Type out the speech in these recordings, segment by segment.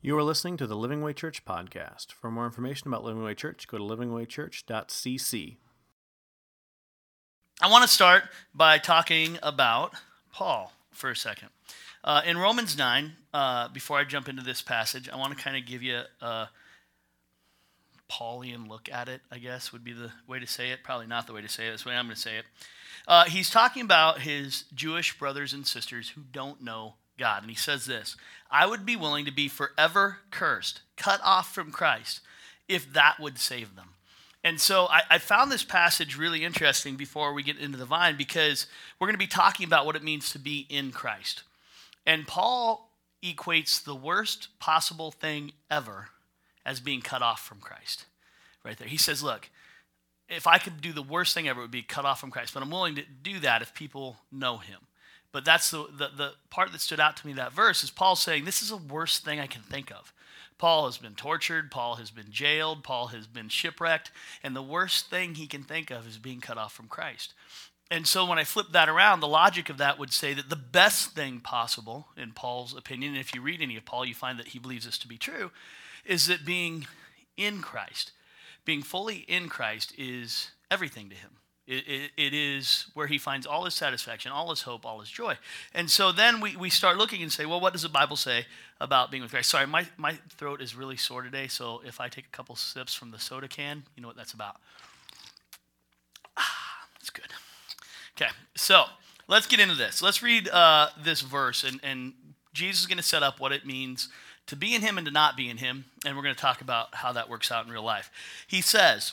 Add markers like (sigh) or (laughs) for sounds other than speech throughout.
You are listening to the Living Way Church podcast. For more information about Living Way Church, go to livingwaychurch.cc. I want to start by talking about Paul for a second. Uh, in Romans 9, uh, before I jump into this passage, I want to kind of give you a Paulian look at it, I guess would be the way to say it. Probably not the way to say it. That's the way I'm going to say it. Uh, he's talking about his Jewish brothers and sisters who don't know God. And he says this I would be willing to be forever cursed, cut off from Christ, if that would save them. And so I, I, found this passage really interesting before we get into the vine because we're going to be talking about what it means to be in Christ. And Paul equates the worst possible thing ever as being cut off from Christ. Right there. He says, Look, if I could do the worst thing ever, it would be cut off from Christ. But I'm willing to do that if people know him. But that's the, the, the part that stood out to me that verse is Paul saying, This is the worst thing I can think of. Paul has been tortured, Paul has been jailed, Paul has been shipwrecked, and the worst thing he can think of is being cut off from Christ. And so when I flip that around, the logic of that would say that the best thing possible, in Paul's opinion, and if you read any of Paul, you find that he believes this to be true, is that being in Christ, being fully in Christ, is everything to him. It, it, it is where he finds all his satisfaction, all his hope, all his joy. And so then we, we start looking and say, well, what does the Bible say about being with Christ? Sorry, my, my throat is really sore today, so if I take a couple sips from the soda can, you know what that's about. Ah, that's good. Okay, so let's get into this. Let's read uh, this verse, and, and Jesus is going to set up what it means to be in him and to not be in him, and we're going to talk about how that works out in real life. He says,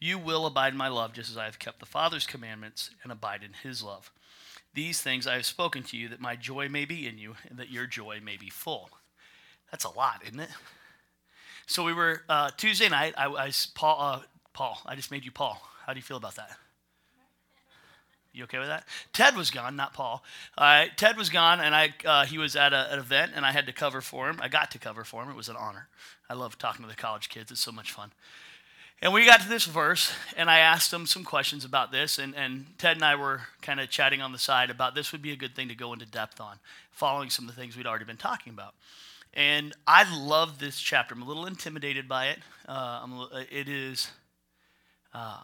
you will abide in my love, just as I have kept the Father's commandments and abide in his love. These things I have spoken to you, that my joy may be in you, and that your joy may be full. That's a lot, isn't it? So we were uh, Tuesday night. I, I Paul. Uh, Paul. I just made you Paul. How do you feel about that? You okay with that? Ted was gone, not Paul. Uh, Ted was gone, and I uh, he was at a, an event, and I had to cover for him. I got to cover for him. It was an honor. I love talking to the college kids. It's so much fun. And we got to this verse, and I asked him some questions about this, and, and Ted and I were kind of chatting on the side about this would be a good thing to go into depth on, following some of the things we'd already been talking about. And I love this chapter. I'm a little intimidated by it. Uh, it is uh,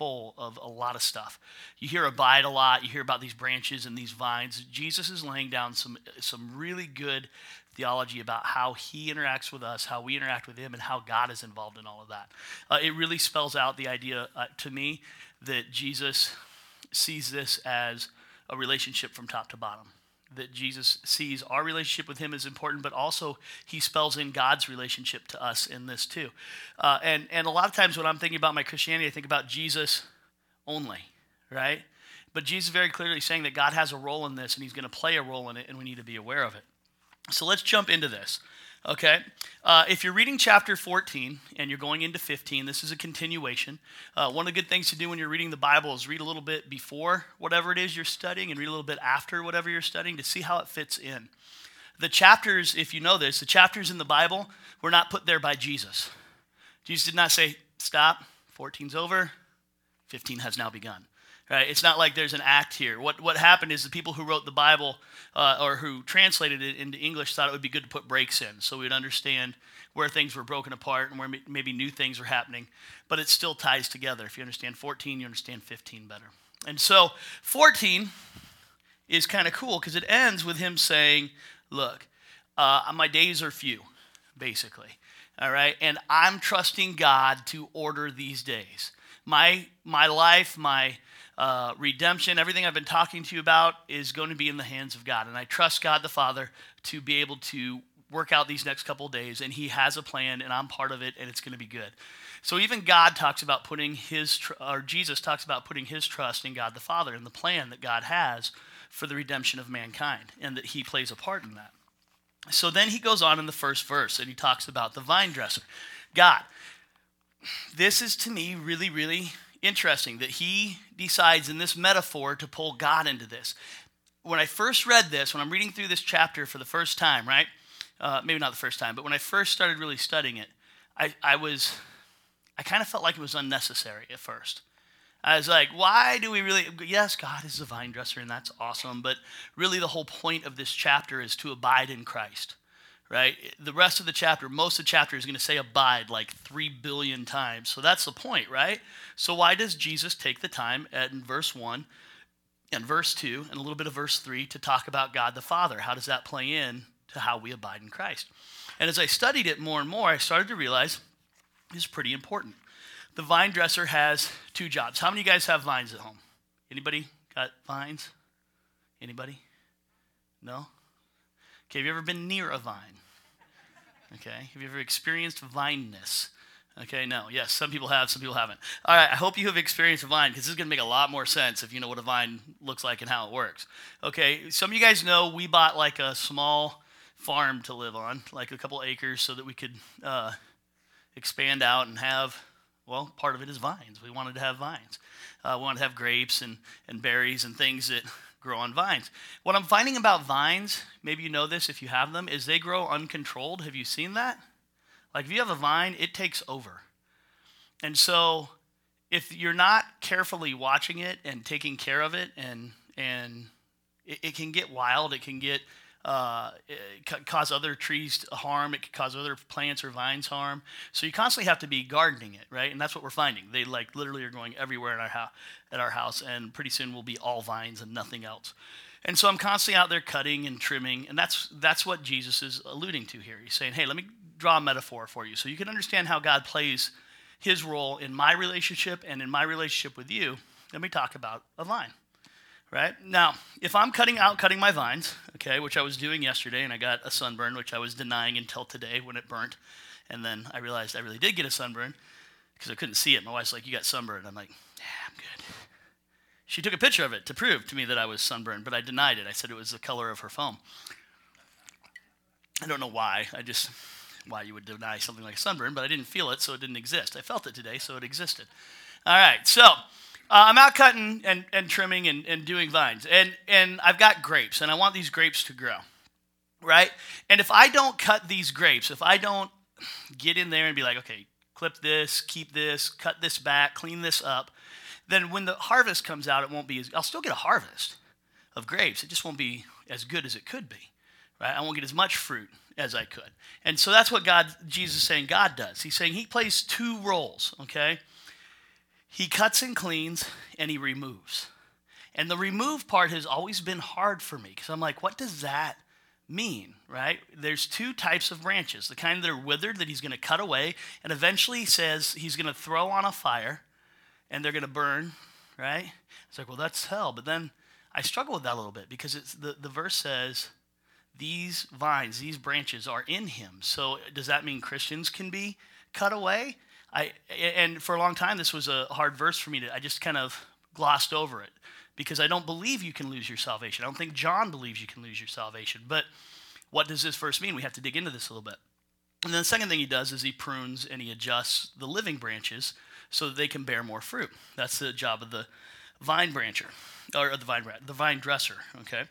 full of a lot of stuff. You hear abide a lot. You hear about these branches and these vines. Jesus is laying down some some really good theology about how he interacts with us, how we interact with him, and how God is involved in all of that. Uh, it really spells out the idea uh, to me that Jesus sees this as a relationship from top to bottom. That Jesus sees our relationship with him is important, but also he spells in God's relationship to us in this too. Uh, and, and a lot of times when I'm thinking about my Christianity, I think about Jesus only, right? But Jesus very clearly saying that God has a role in this and he's going to play a role in it, and we need to be aware of it. So let's jump into this. Okay? Uh, if you're reading chapter 14 and you're going into 15, this is a continuation. Uh, one of the good things to do when you're reading the Bible is read a little bit before whatever it is you're studying and read a little bit after whatever you're studying to see how it fits in. The chapters, if you know this, the chapters in the Bible were not put there by Jesus. Jesus did not say, stop, 14's over, 15 has now begun. Right? It's not like there's an act here. What, what happened is the people who wrote the Bible uh, or who translated it into English thought it would be good to put breaks in so we'd understand where things were broken apart and where maybe new things were happening. But it still ties together. If you understand 14, you understand 15 better. And so 14 is kind of cool because it ends with him saying, Look, uh, my days are few, basically. All right? And I'm trusting God to order these days. My my life, my uh, redemption, everything I've been talking to you about is going to be in the hands of God. And I trust God the Father to be able to work out these next couple days. And He has a plan, and I'm part of it, and it's going to be good. So even God talks about putting His, tr- or Jesus talks about putting His trust in God the Father and the plan that God has for the redemption of mankind, and that He plays a part in that. So then he goes on in the first verse and he talks about the vine dresser. God, this is to me really, really interesting that he decides in this metaphor to pull God into this. When I first read this, when I'm reading through this chapter for the first time, right? Uh, maybe not the first time, but when I first started really studying it, I, I was, I kind of felt like it was unnecessary at first. I was like, why do we really? Yes, God is a vine dresser, and that's awesome. But really, the whole point of this chapter is to abide in Christ, right? The rest of the chapter, most of the chapter is going to say abide like three billion times. So that's the point, right? So why does Jesus take the time at in verse one and verse two and a little bit of verse three to talk about God the Father? How does that play in to how we abide in Christ? And as I studied it more and more, I started to realize it's pretty important the vine dresser has two jobs. How many of you guys have vines at home? Anybody got vines? Anybody? No? Okay, have you ever been near a vine? Okay, have you ever experienced vineness? Okay, no. Yes, some people have, some people haven't. All right, I hope you have experienced a vine because this is going to make a lot more sense if you know what a vine looks like and how it works. Okay, some of you guys know we bought like a small farm to live on, like a couple acres, so that we could uh, expand out and have well, part of it is vines. We wanted to have vines. Uh, we wanted to have grapes and, and berries and things that grow on vines. What I'm finding about vines, maybe you know this if you have them, is they grow uncontrolled. Have you seen that? Like if you have a vine, it takes over. And so if you're not carefully watching it and taking care of it and and it, it can get wild, it can get uh, cause other trees harm. It could cause other plants or vines harm. So you constantly have to be gardening it, right? And that's what we're finding. They like literally are going everywhere in our house, at our house, and pretty soon we'll be all vines and nothing else. And so I'm constantly out there cutting and trimming, and that's that's what Jesus is alluding to here. He's saying, "Hey, let me draw a metaphor for you, so you can understand how God plays His role in my relationship and in my relationship with you." Let me talk about a vine right? Now, if I'm cutting out, cutting my vines, okay, which I was doing yesterday, and I got a sunburn, which I was denying until today when it burnt, and then I realized I really did get a sunburn because I couldn't see it. My wife's like, "You got sunburned." I'm like, "Yeah, I'm good." She took a picture of it to prove to me that I was sunburned, but I denied it. I said it was the color of her foam. I don't know why. I just why you would deny something like sunburn, but I didn't feel it, so it didn't exist. I felt it today, so it existed. All right, so uh, I'm out cutting and, and trimming and, and doing vines. And, and I've got grapes, and I want these grapes to grow, right? And if I don't cut these grapes, if I don't get in there and be like, okay, clip this, keep this, cut this back, clean this up, then when the harvest comes out, it won't be as, I'll still get a harvest of grapes. It just won't be as good as it could be, right? I won't get as much fruit as I could. And so that's what God, Jesus is saying God does. He's saying he plays two roles, okay? He cuts and cleans and he removes. And the remove part has always been hard for me because I'm like, what does that mean, right? There's two types of branches the kind that are withered that he's going to cut away, and eventually he says he's going to throw on a fire and they're going to burn, right? It's like, well, that's hell. But then I struggle with that a little bit because it's the, the verse says, these vines, these branches are in him. So does that mean Christians can be cut away? I and for a long time this was a hard verse for me to I just kind of glossed over it because I don't believe you can lose your salvation. I don't think John believes you can lose your salvation. But what does this verse mean? We have to dig into this a little bit. And then the second thing he does is he prunes and he adjusts the living branches so that they can bear more fruit. That's the job of the vine brancher or the vine the vine dresser, okay?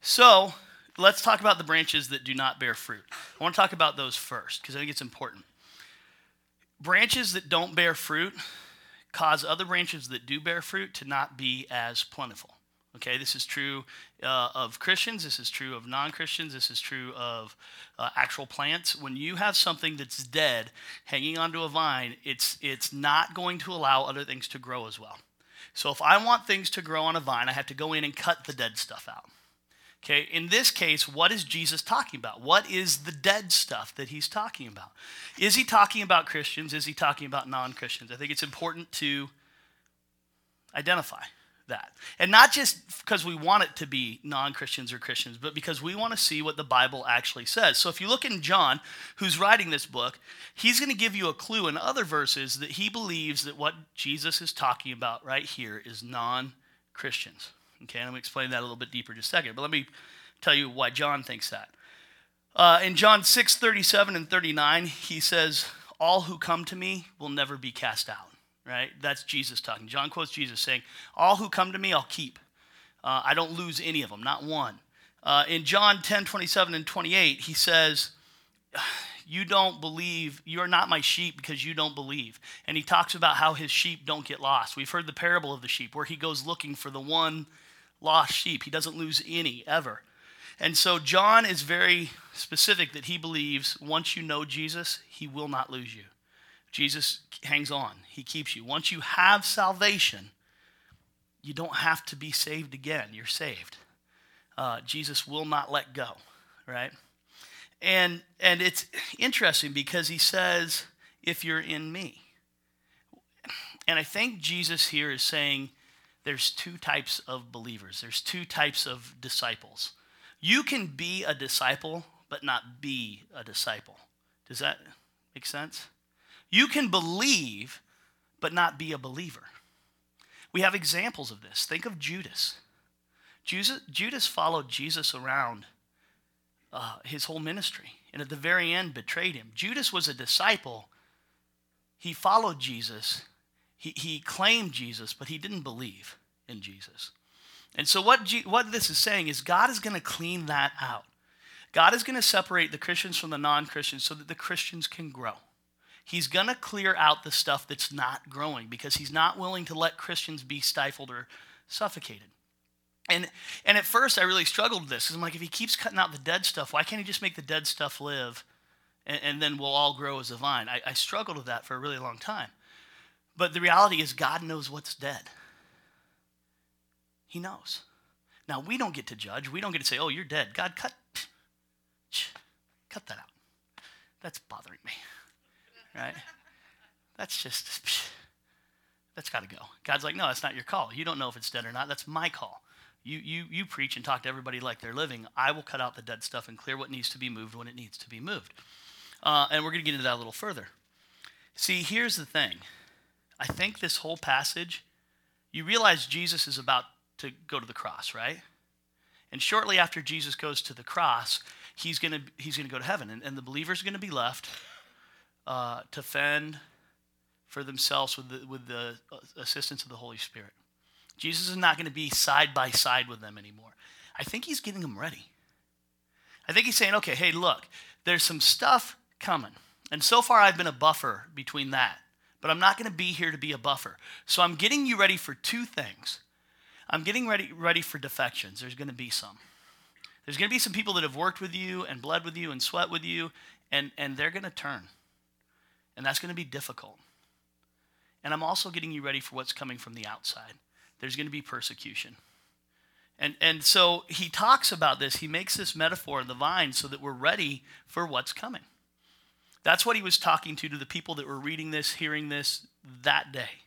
So, let's talk about the branches that do not bear fruit. I want to talk about those first because I think it's important branches that don't bear fruit cause other branches that do bear fruit to not be as plentiful. Okay, this is true uh, of Christians. This is true of non Christians. This is true of uh, actual plants. When you have something that's dead hanging onto a vine, it's, it's not going to allow other things to grow as well. So if I want things to grow on a vine, I have to go in and cut the dead stuff out. Okay, in this case, what is Jesus talking about? What is the dead stuff that he's talking about? Is he talking about Christians? Is he talking about non Christians? I think it's important to identify that. And not just because we want it to be non Christians or Christians, but because we want to see what the Bible actually says. So if you look in John, who's writing this book, he's going to give you a clue in other verses that he believes that what Jesus is talking about right here is non Christians. Okay, and I'm going to explain that a little bit deeper in a second. But let me tell you why John thinks that. Uh, in John 6 37 and 39, he says, All who come to me will never be cast out. Right? That's Jesus talking. John quotes Jesus saying, All who come to me, I'll keep. Uh, I don't lose any of them, not one. Uh, in John 10 27 and 28, he says, you don't believe, you're not my sheep because you don't believe. And he talks about how his sheep don't get lost. We've heard the parable of the sheep where he goes looking for the one lost sheep. He doesn't lose any ever. And so John is very specific that he believes once you know Jesus, he will not lose you. Jesus hangs on, he keeps you. Once you have salvation, you don't have to be saved again. You're saved. Uh, Jesus will not let go, right? And, and it's interesting because he says, if you're in me. And I think Jesus here is saying there's two types of believers, there's two types of disciples. You can be a disciple, but not be a disciple. Does that make sense? You can believe, but not be a believer. We have examples of this. Think of Judas. Judas, followed Jesus around uh, his whole ministry. And at the very end, betrayed him. Judas was a disciple. He followed Jesus. He, he claimed Jesus, but he didn't believe in Jesus. And so, what, G, what this is saying is God is going to clean that out. God is going to separate the Christians from the non Christians so that the Christians can grow. He's going to clear out the stuff that's not growing because he's not willing to let Christians be stifled or suffocated. And, and at first, I really struggled with this because I'm like, if he keeps cutting out the dead stuff, why can't he just make the dead stuff live and, and then we'll all grow as a vine? I, I struggled with that for a really long time. But the reality is, God knows what's dead. He knows. Now, we don't get to judge. We don't get to say, oh, you're dead. God, cut, (sniffs) cut that out. That's bothering me, right? That's just, (sniffs) that's got to go. God's like, no, that's not your call. You don't know if it's dead or not. That's my call. You, you, you preach and talk to everybody like they're living. I will cut out the dead stuff and clear what needs to be moved when it needs to be moved. Uh, and we're going to get into that a little further. See, here's the thing. I think this whole passage, you realize Jesus is about to go to the cross, right? And shortly after Jesus goes to the cross, he's going to he's going to go to heaven, and, and the believers are going to be left uh, to fend for themselves with the, with the uh, assistance of the Holy Spirit. Jesus is not going to be side by side with them anymore. I think he's getting them ready. I think he's saying, okay, hey, look, there's some stuff coming. And so far, I've been a buffer between that. But I'm not going to be here to be a buffer. So I'm getting you ready for two things. I'm getting ready, ready for defections. There's going to be some. There's going to be some people that have worked with you and bled with you and sweat with you, and, and they're going to turn. And that's going to be difficult. And I'm also getting you ready for what's coming from the outside there's going to be persecution. And, and so he talks about this. He makes this metaphor of the vine so that we're ready for what's coming. That's what he was talking to to the people that were reading this, hearing this that day.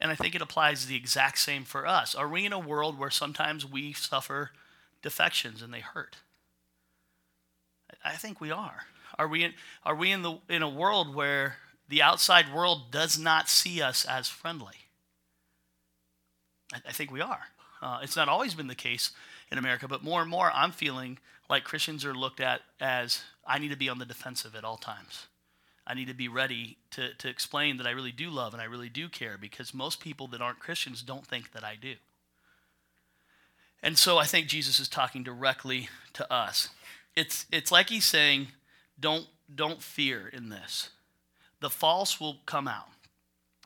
And I think it applies the exact same for us. Are we in a world where sometimes we suffer defections and they hurt? I think we are. Are we in, are we in, the, in a world where the outside world does not see us as friendly? I, think we are. Uh, it's not always been the case in America, but more and more I'm feeling like Christians are looked at as I need to be on the defensive at all times. I need to be ready to, to explain that I really do love and I really do care because most people that aren't Christians don't think that I do. And so I think Jesus is talking directly to us. It's, it's like he's saying, don't, don't fear in this. The false will come out.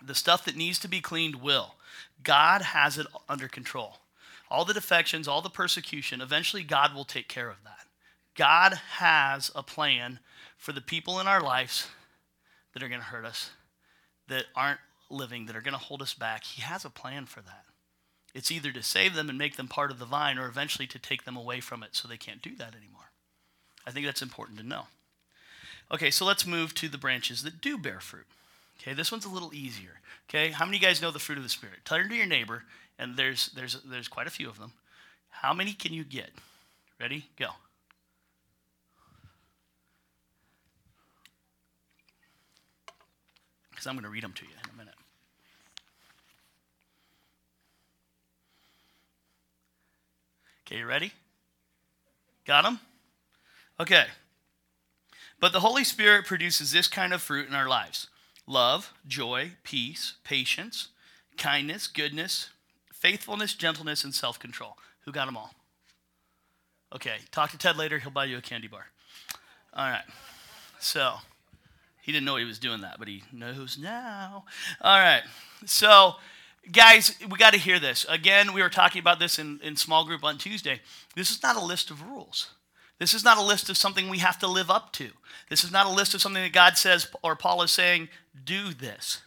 The stuff that needs to be cleaned will. God has it under control. All the defections, all the persecution, eventually God will take care of that. God has a plan for the people in our lives that are going to hurt us, that aren't living, that are going to hold us back. He has a plan for that. It's either to save them and make them part of the vine or eventually to take them away from it so they can't do that anymore. I think that's important to know. Okay, so let's move to the branches that do bear fruit. Okay, this one's a little easier. Okay, how many of you guys know the fruit of the Spirit? Turn to your neighbor, and there's, there's, there's quite a few of them. How many can you get? Ready? Go. Because I'm going to read them to you in a minute. Okay, you ready? Got them? Okay. But the Holy Spirit produces this kind of fruit in our lives love, joy, peace, patience, kindness, goodness, faithfulness, gentleness, and self control. Who got them all? Okay, talk to Ted later. He'll buy you a candy bar. All right. So, he didn't know he was doing that, but he knows now. All right. So, guys, we got to hear this. Again, we were talking about this in, in small group on Tuesday. This is not a list of rules. This is not a list of something we have to live up to. This is not a list of something that God says or Paul is saying, do this.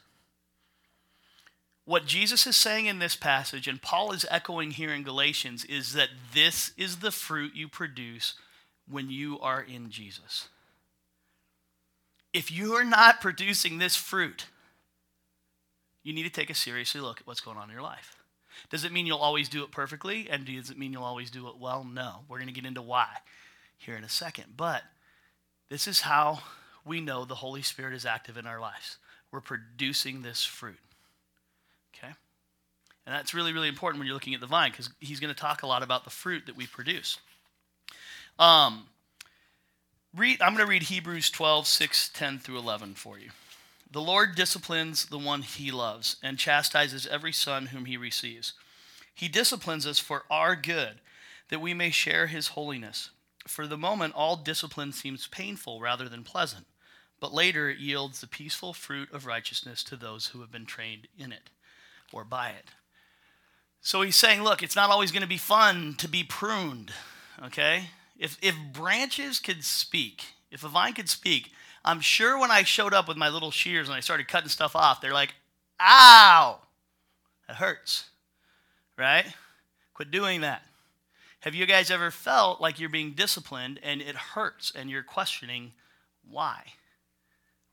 What Jesus is saying in this passage, and Paul is echoing here in Galatians, is that this is the fruit you produce when you are in Jesus. If you are not producing this fruit, you need to take a seriously look at what's going on in your life. Does it mean you'll always do it perfectly? And does it mean you'll always do it well? No. We're going to get into why here in a second. But this is how we know the Holy Spirit is active in our lives. We're producing this fruit. Okay? And that's really, really important when you're looking at the vine because he's going to talk a lot about the fruit that we produce. Um, read, I'm going to read Hebrews 12, 6, 10 through 11 for you. The Lord disciplines the one he loves and chastises every son whom he receives. He disciplines us for our good, that we may share his holiness. For the moment, all discipline seems painful rather than pleasant, but later it yields the peaceful fruit of righteousness to those who have been trained in it or by it. So he's saying, look, it's not always going to be fun to be pruned, okay? If, if branches could speak, if a vine could speak, I'm sure when I showed up with my little shears and I started cutting stuff off, they're like, ow, that hurts, right? Quit doing that. Have you guys ever felt like you're being disciplined and it hurts and you're questioning why?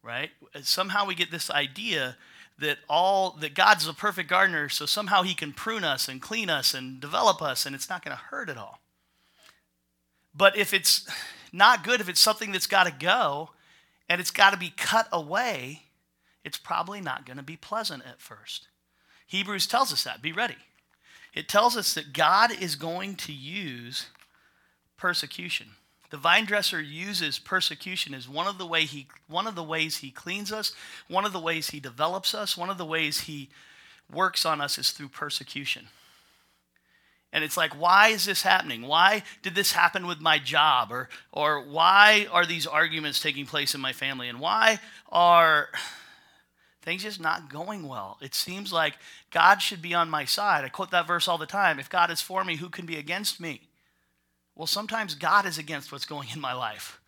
Right? Somehow we get this idea that all that God's a perfect gardener, so somehow he can prune us and clean us and develop us and it's not going to hurt at all. But if it's not good, if it's something that's got to go and it's got to be cut away, it's probably not going to be pleasant at first. Hebrews tells us that. Be ready it tells us that God is going to use persecution. The vine dresser uses persecution as one of the way he one of the ways he cleans us, one of the ways he develops us, one of the ways he works on us is through persecution. And it's like, why is this happening? Why did this happen with my job? Or, or why are these arguments taking place in my family? And why are things just not going well. It seems like God should be on my side. I quote that verse all the time. If God is for me, who can be against me? Well, sometimes God is against what's going in my life,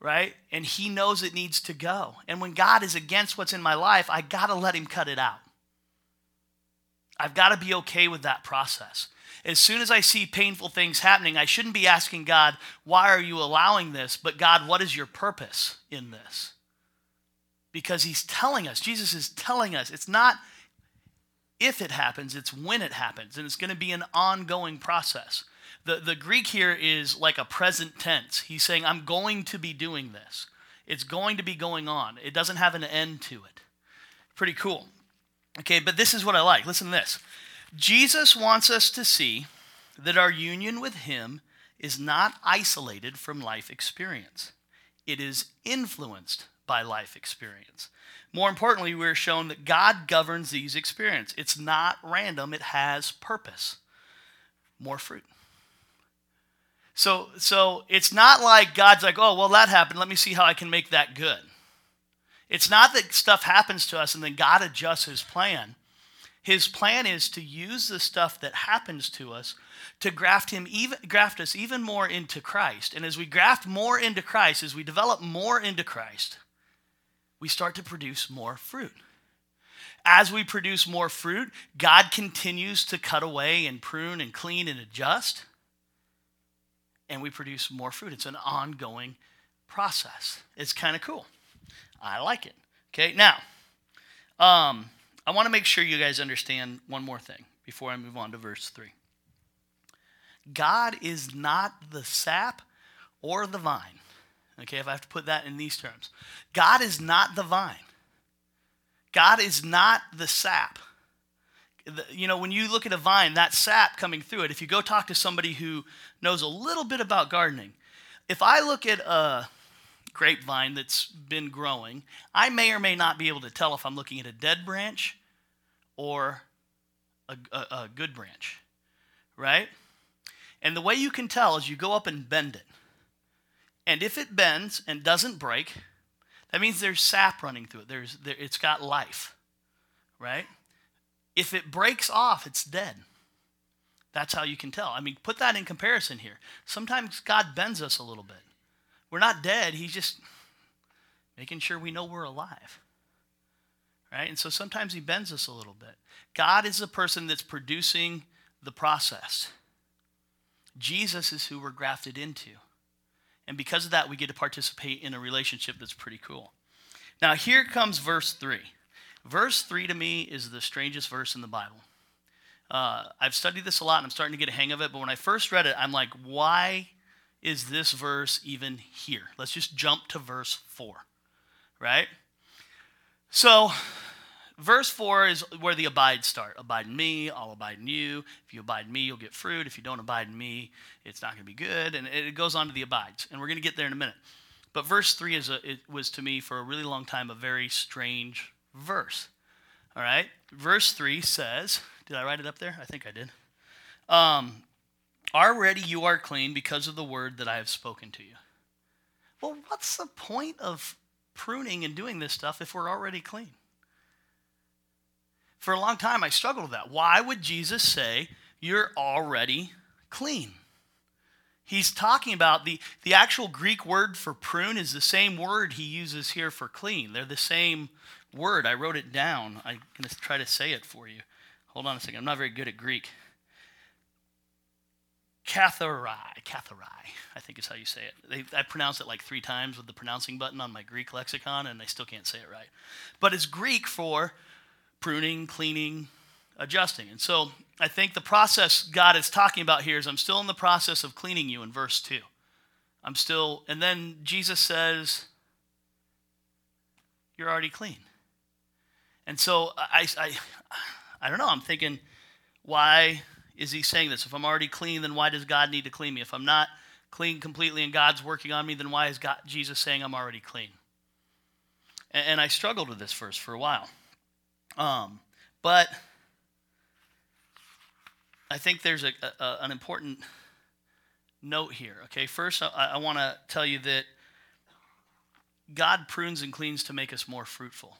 right? And He knows it needs to go. And when God is against what's in my life, I got to let Him cut it out. I've got to be okay with that process. As soon as I see painful things happening, I shouldn't be asking God, why are you allowing this? But God, what is your purpose in this? because he's telling us, Jesus is telling us, it's not if it happens, it's when it happens, and it's going to be an ongoing process. The, the Greek here is like a present tense. He's saying, I'm going to be doing this. It's going to be going on. It doesn't have an end to it. Pretty cool. Okay, but this is what I like. Listen to this. Jesus wants us to see that our union with Him is not isolated from life experience, it is influenced by life experience. More importantly, we're shown that God governs these experiences. It's not random, it has purpose. More fruit. So, so it's not like God's like, oh, well, that happened. Let me see how I can make that good. It's not that stuff happens to us and then God adjusts his plan. His plan is to use the stuff that happens to us to graft him even graft us even more into Christ. And as we graft more into Christ, as we develop more into Christ, we start to produce more fruit. As we produce more fruit, God continues to cut away and prune and clean and adjust. And we produce more fruit. It's an ongoing process. It's kind of cool. I like it. Okay, now, um, I want to make sure you guys understand one more thing before I move on to verse 3. God is not the sap or the vine. Okay, if I have to put that in these terms, God is not the vine. God is not the sap. You know, when you look at a vine, that sap coming through it, if you go talk to somebody who knows a little bit about gardening, if I look at a grapevine that's been growing, I may or may not be able to tell if I'm looking at a dead branch or a, a, a good branch, right? And the way you can tell is you go up and bend it. And if it bends and doesn't break, that means there's sap running through it. There's, there, it's got life, right? If it breaks off, it's dead. That's how you can tell. I mean, put that in comparison here. Sometimes God bends us a little bit. We're not dead, He's just making sure we know we're alive. Right? And so sometimes He bends us a little bit. God is the person that's producing the process. Jesus is who we're grafted into. And because of that, we get to participate in a relationship that's pretty cool. Now, here comes verse 3. Verse 3 to me is the strangest verse in the Bible. Uh, I've studied this a lot and I'm starting to get a hang of it, but when I first read it, I'm like, why is this verse even here? Let's just jump to verse 4, right? So, Verse 4 is where the abide start. Abide in me, I'll abide in you. If you abide in me, you'll get fruit. If you don't abide in me, it's not going to be good. And it goes on to the abides. And we're going to get there in a minute. But verse 3 is a, it was to me for a really long time a very strange verse. All right? Verse 3 says, did I write it up there? I think I did. Um, Already you are clean because of the word that I have spoken to you. Well, what's the point of pruning and doing this stuff if we're already clean? For a long time, I struggled with that. Why would Jesus say, You're already clean? He's talking about the, the actual Greek word for prune is the same word he uses here for clean. They're the same word. I wrote it down. I'm going to try to say it for you. Hold on a second. I'm not very good at Greek. Katharai, Katharai, I think is how you say it. They, I pronounced it like three times with the pronouncing button on my Greek lexicon, and I still can't say it right. But it's Greek for pruning, cleaning, adjusting. And so I think the process God is talking about here is I'm still in the process of cleaning you in verse 2. I'm still, and then Jesus says, You're already clean. And so I, I, I don't know, I'm thinking, why is he saying this? If I'm already clean, then why does God need to clean me? If I'm not clean completely and God's working on me, then why is God, Jesus saying I'm already clean? And, and I struggled with this verse for a while. Um, but I think there's a, a, an important note here. Okay, first, I, I want to tell you that God prunes and cleans to make us more fruitful.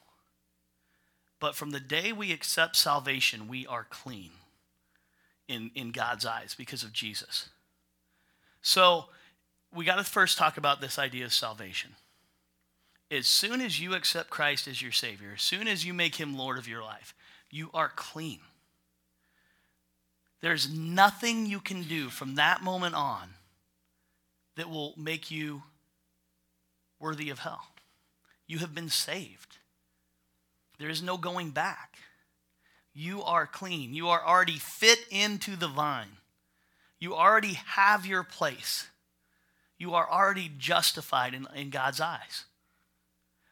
But from the day we accept salvation, we are clean in, in God's eyes because of Jesus. So we got to first talk about this idea of salvation as soon as you accept Christ as your Savior, as soon as you make Him Lord of your life, you are clean. There's nothing you can do from that moment on that will make you worthy of hell. You have been saved. There is no going back. You are clean. You are already fit into the vine. You already have your place. You are already justified in, in God's eyes.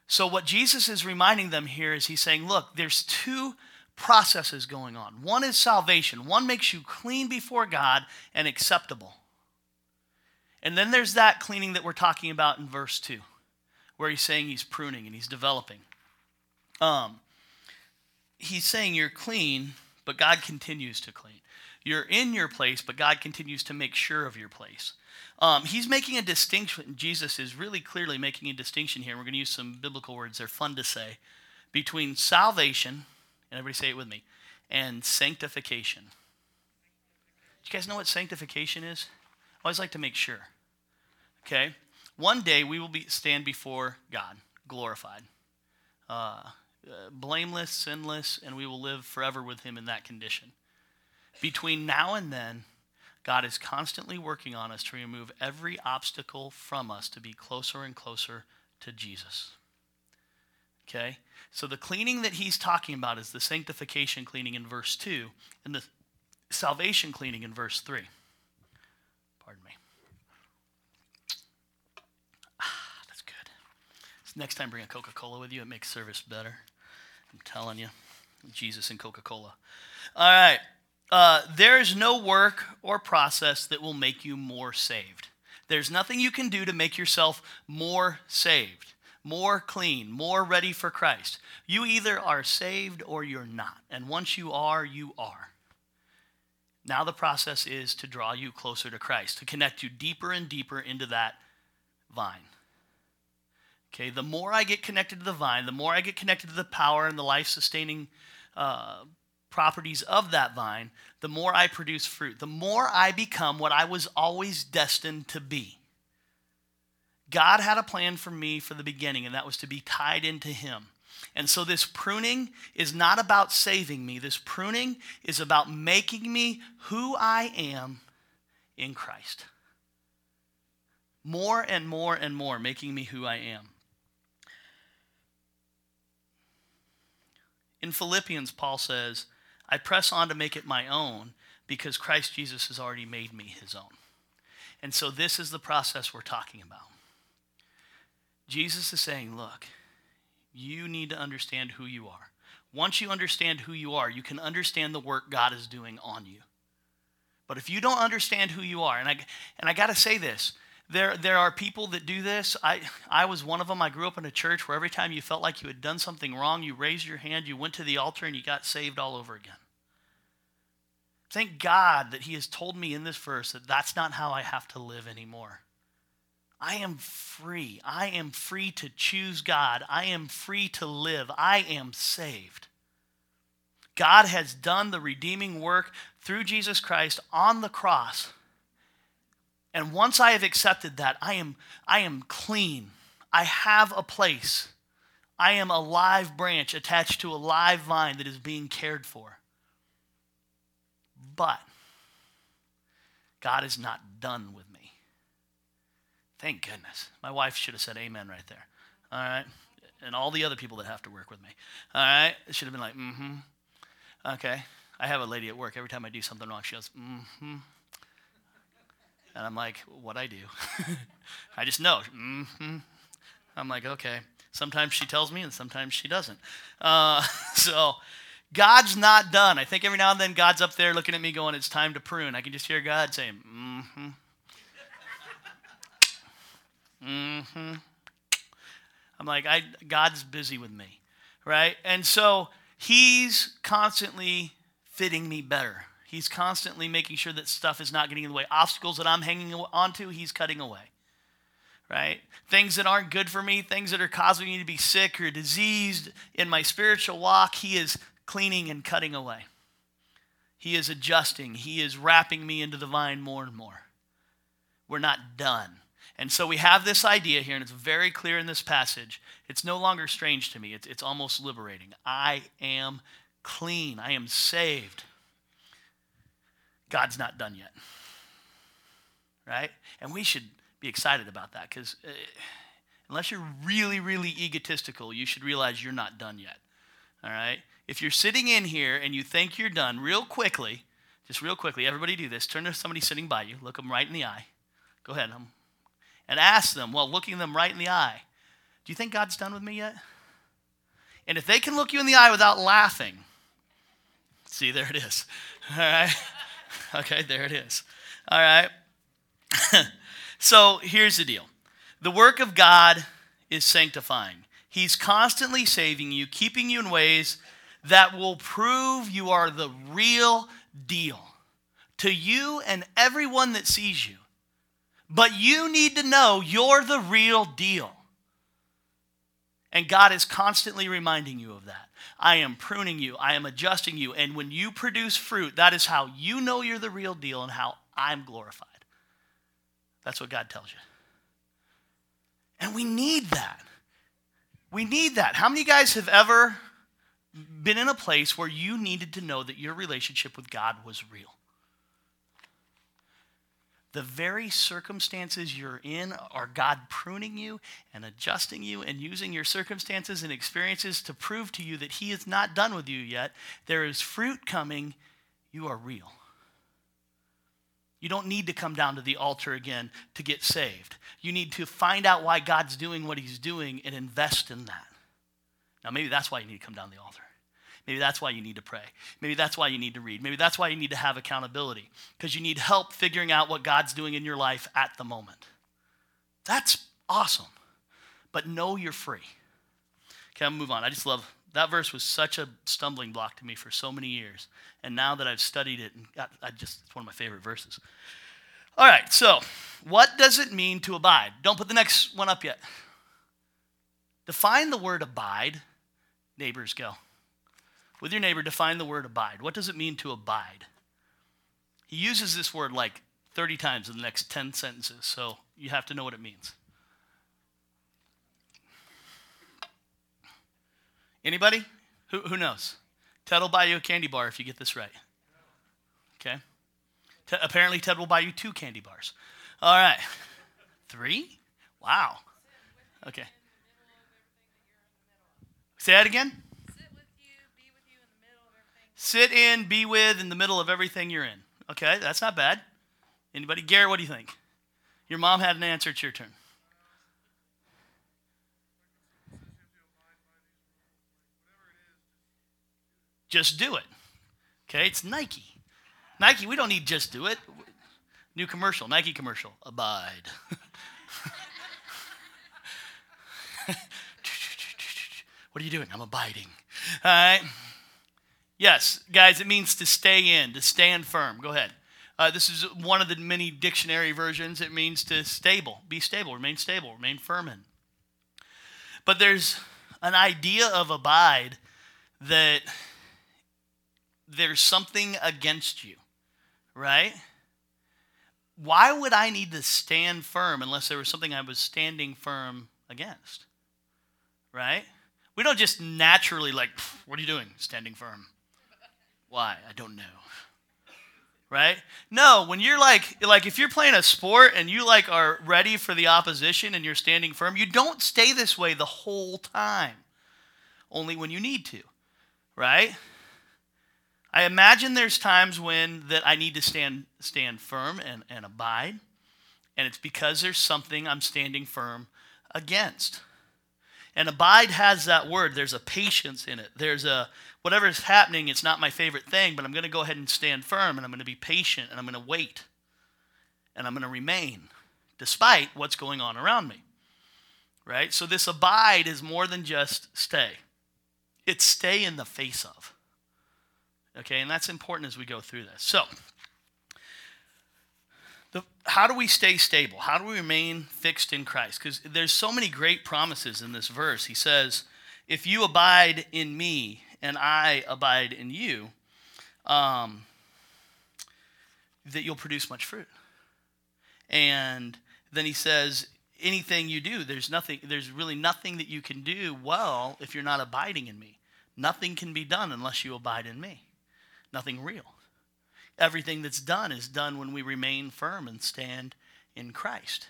So, what Jesus is reminding them here is he's saying, look, there's two processes going on. One is salvation, one makes you clean before God and acceptable. And then there's that cleaning that we're talking about in verse 2, where he's saying he's pruning and he's developing. Um, he's saying you're clean, but God continues to clean. You're in your place, but God continues to make sure of your place. Um, he's making a distinction. Jesus is really clearly making a distinction here. We're going to use some biblical words. They're fun to say. Between salvation, and everybody say it with me, and sanctification. Do you guys know what sanctification is? I always like to make sure. Okay? One day we will be, stand before God, glorified. Uh, blameless, sinless, and we will live forever with Him in that condition. Between now and then, God is constantly working on us to remove every obstacle from us to be closer and closer to Jesus. Okay? So the cleaning that he's talking about is the sanctification cleaning in verse 2 and the salvation cleaning in verse 3. Pardon me. Ah, that's good. So next time, bring a Coca Cola with you. It makes service better. I'm telling you. Jesus and Coca Cola. All right. Uh, there is no work or process that will make you more saved. There's nothing you can do to make yourself more saved, more clean, more ready for Christ. You either are saved or you're not. And once you are, you are. Now the process is to draw you closer to Christ, to connect you deeper and deeper into that vine. Okay, the more I get connected to the vine, the more I get connected to the power and the life sustaining uh, properties of that vine, the more I produce fruit, the more I become what I was always destined to be. God had a plan for me for the beginning, and that was to be tied into Him. And so, this pruning is not about saving me. This pruning is about making me who I am in Christ. More and more and more, making me who I am. In Philippians, Paul says, I press on to make it my own because Christ Jesus has already made me his own. And so, this is the process we're talking about. Jesus is saying, Look, you need to understand who you are. Once you understand who you are, you can understand the work God is doing on you. But if you don't understand who you are, and I, and I got to say this, there, there are people that do this. I, I was one of them. I grew up in a church where every time you felt like you had done something wrong, you raised your hand, you went to the altar, and you got saved all over again. Thank God that He has told me in this verse that that's not how I have to live anymore. I am free. I am free to choose God. I am free to live. I am saved. God has done the redeeming work through Jesus Christ on the cross. And once I have accepted that, I am, I am clean. I have a place. I am a live branch attached to a live vine that is being cared for. But God is not done with me. Thank goodness. My wife should have said amen right there. All right? And all the other people that have to work with me. All right? Should have been like, mm hmm. Okay. I have a lady at work. Every time I do something wrong, she goes, mm hmm. And I'm like, what I do? (laughs) I just know. Mm hmm. I'm like, okay. Sometimes she tells me, and sometimes she doesn't. Uh, (laughs) so God's not done. I think every now and then God's up there looking at me going, it's time to prune. I can just hear God saying, mm hmm. (laughs) Mm-hmm. I'm like, I, God's busy with me, right? And so he's constantly fitting me better. He's constantly making sure that stuff is not getting in the way. Obstacles that I'm hanging onto, he's cutting away, right? Things that aren't good for me, things that are causing me to be sick or diseased in my spiritual walk, he is cleaning and cutting away. He is adjusting. He is wrapping me into the vine more and more. We're not done. And so we have this idea here, and it's very clear in this passage. It's no longer strange to me, it's, it's almost liberating. I am clean, I am saved. God's not done yet. Right? And we should be excited about that because uh, unless you're really, really egotistical, you should realize you're not done yet. All right? If you're sitting in here and you think you're done, real quickly, just real quickly, everybody do this. Turn to somebody sitting by you, look them right in the eye. Go ahead. I'm and ask them while looking them right in the eye, Do you think God's done with me yet? And if they can look you in the eye without laughing, see, there it is. (laughs) All right? (laughs) Okay, there it is. All right? (laughs) so here's the deal the work of God is sanctifying, He's constantly saving you, keeping you in ways that will prove you are the real deal to you and everyone that sees you. But you need to know you're the real deal. And God is constantly reminding you of that. I am pruning you, I am adjusting you. And when you produce fruit, that is how you know you're the real deal and how I'm glorified. That's what God tells you. And we need that. We need that. How many guys have ever been in a place where you needed to know that your relationship with God was real. The very circumstances you're in are God pruning you and adjusting you and using your circumstances and experiences to prove to you that He is not done with you yet. There is fruit coming. You are real. You don't need to come down to the altar again to get saved. You need to find out why God's doing what He's doing and invest in that. Now, maybe that's why you need to come down to the altar. Maybe that's why you need to pray. Maybe that's why you need to read. Maybe that's why you need to have accountability because you need help figuring out what God's doing in your life at the moment. That's awesome. But know you're free. Okay, I'll move on. I just love that verse was such a stumbling block to me for so many years. And now that I've studied it, and I just it's one of my favorite verses. All right, so what does it mean to abide? Don't put the next one up yet. Define the word abide. Neighbors, go. With your neighbor, define the word abide. What does it mean to abide? He uses this word like 30 times in the next 10 sentences, so you have to know what it means. Anybody? Who, who knows? Ted will buy you a candy bar if you get this right. Okay? Apparently, Ted will buy you two candy bars. All right. Three? Wow. Okay. Say that again? Sit in, be with, in the middle of everything you're in. Okay, that's not bad. Anybody? Garrett, what do you think? Your mom had an answer. It's your turn. Just do it. Okay, it's Nike. Nike, we don't need just do it. New commercial, Nike commercial. Abide. (laughs) what are you doing? I'm abiding. All right. Yes, guys, it means to stay in, to stand firm. Go ahead. Uh, this is one of the many dictionary versions. It means to stable, be stable, remain stable, remain firm in. But there's an idea of abide that there's something against you, right? Why would I need to stand firm unless there was something I was standing firm against? Right? We don't just naturally, like, what are you doing? Standing firm. Why? I don't know. Right? No, when you're like like if you're playing a sport and you like are ready for the opposition and you're standing firm, you don't stay this way the whole time. Only when you need to. Right? I imagine there's times when that I need to stand stand firm and, and abide. And it's because there's something I'm standing firm against. And abide has that word. There's a patience in it. There's a whatever is happening, it's not my favorite thing, but I'm going to go ahead and stand firm and I'm going to be patient and I'm going to wait and I'm going to remain despite what's going on around me. Right? So this abide is more than just stay. It's stay in the face of. Okay, and that's important as we go through this. So, the, how do we stay stable? How do we remain fixed in Christ? Because there's so many great promises in this verse. He says, If you abide in me and I abide in you, um, that you'll produce much fruit. And then he says, anything you do, there's nothing, there's really nothing that you can do well if you're not abiding in me. Nothing can be done unless you abide in me. Nothing real. Everything that's done is done when we remain firm and stand in Christ.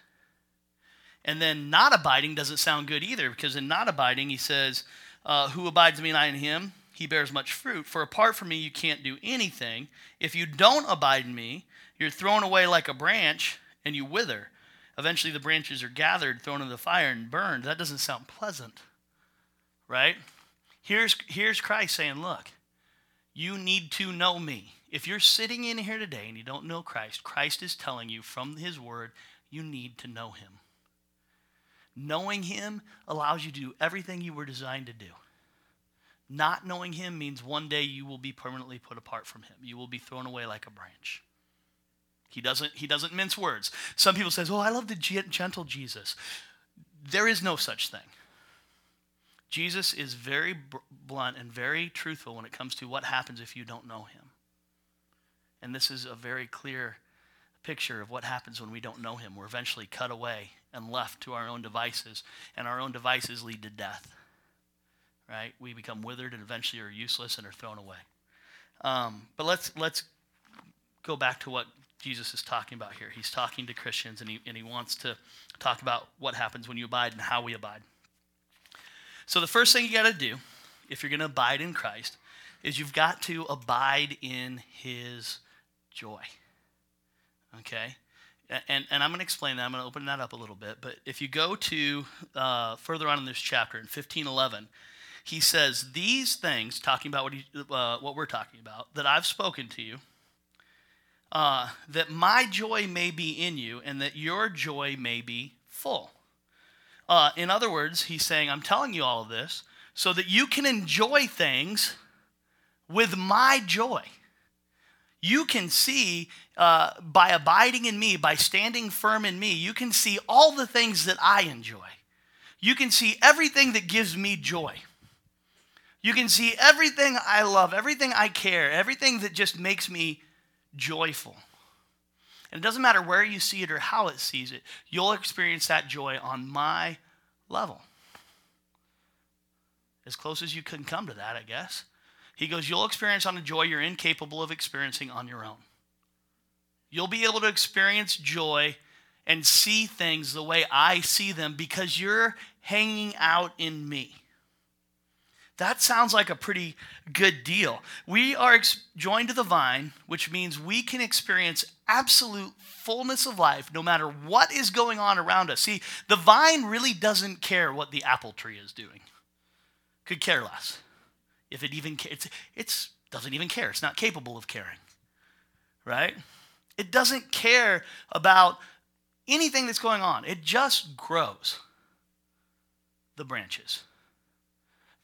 And then not abiding doesn't sound good either, because in not abiding, he says, uh, Who abides me and I in him, he bears much fruit. For apart from me, you can't do anything. If you don't abide in me, you're thrown away like a branch and you wither. Eventually, the branches are gathered, thrown into the fire, and burned. That doesn't sound pleasant, right? Here's, here's Christ saying, Look, you need to know me. If you're sitting in here today and you don't know Christ, Christ is telling you from his word, you need to know him. Knowing him allows you to do everything you were designed to do. Not knowing him means one day you will be permanently put apart from him. You will be thrown away like a branch. He doesn't, he doesn't mince words. Some people say, oh, I love the gentle Jesus. There is no such thing. Jesus is very blunt and very truthful when it comes to what happens if you don't know him. And this is a very clear picture of what happens when we don't know him. We're eventually cut away and left to our own devices, and our own devices lead to death right? We become withered and eventually are useless and are thrown away. Um, but let's let's go back to what Jesus is talking about here. He's talking to Christians and he, and he wants to talk about what happens when you abide and how we abide. So, the first thing you got to do if you're going to abide in Christ is you've got to abide in his joy. Okay? And, and I'm going to explain that. I'm going to open that up a little bit. But if you go to uh, further on in this chapter, in 1511, he says, These things, talking about what, he, uh, what we're talking about, that I've spoken to you, uh, that my joy may be in you and that your joy may be full. Uh, in other words, he's saying, I'm telling you all of this so that you can enjoy things with my joy. You can see uh, by abiding in me, by standing firm in me, you can see all the things that I enjoy. You can see everything that gives me joy. You can see everything I love, everything I care, everything that just makes me joyful. And it doesn't matter where you see it or how it sees it, you'll experience that joy on my level. As close as you can come to that, I guess. He goes, You'll experience on a joy you're incapable of experiencing on your own. You'll be able to experience joy and see things the way I see them because you're hanging out in me. That sounds like a pretty good deal. We are ex- joined to the vine, which means we can experience absolute fullness of life no matter what is going on around us. See, the vine really doesn't care what the apple tree is doing, could care less. If it even cares, it's, doesn't even care. It's not capable of caring, right? It doesn't care about anything that's going on. It just grows the branches.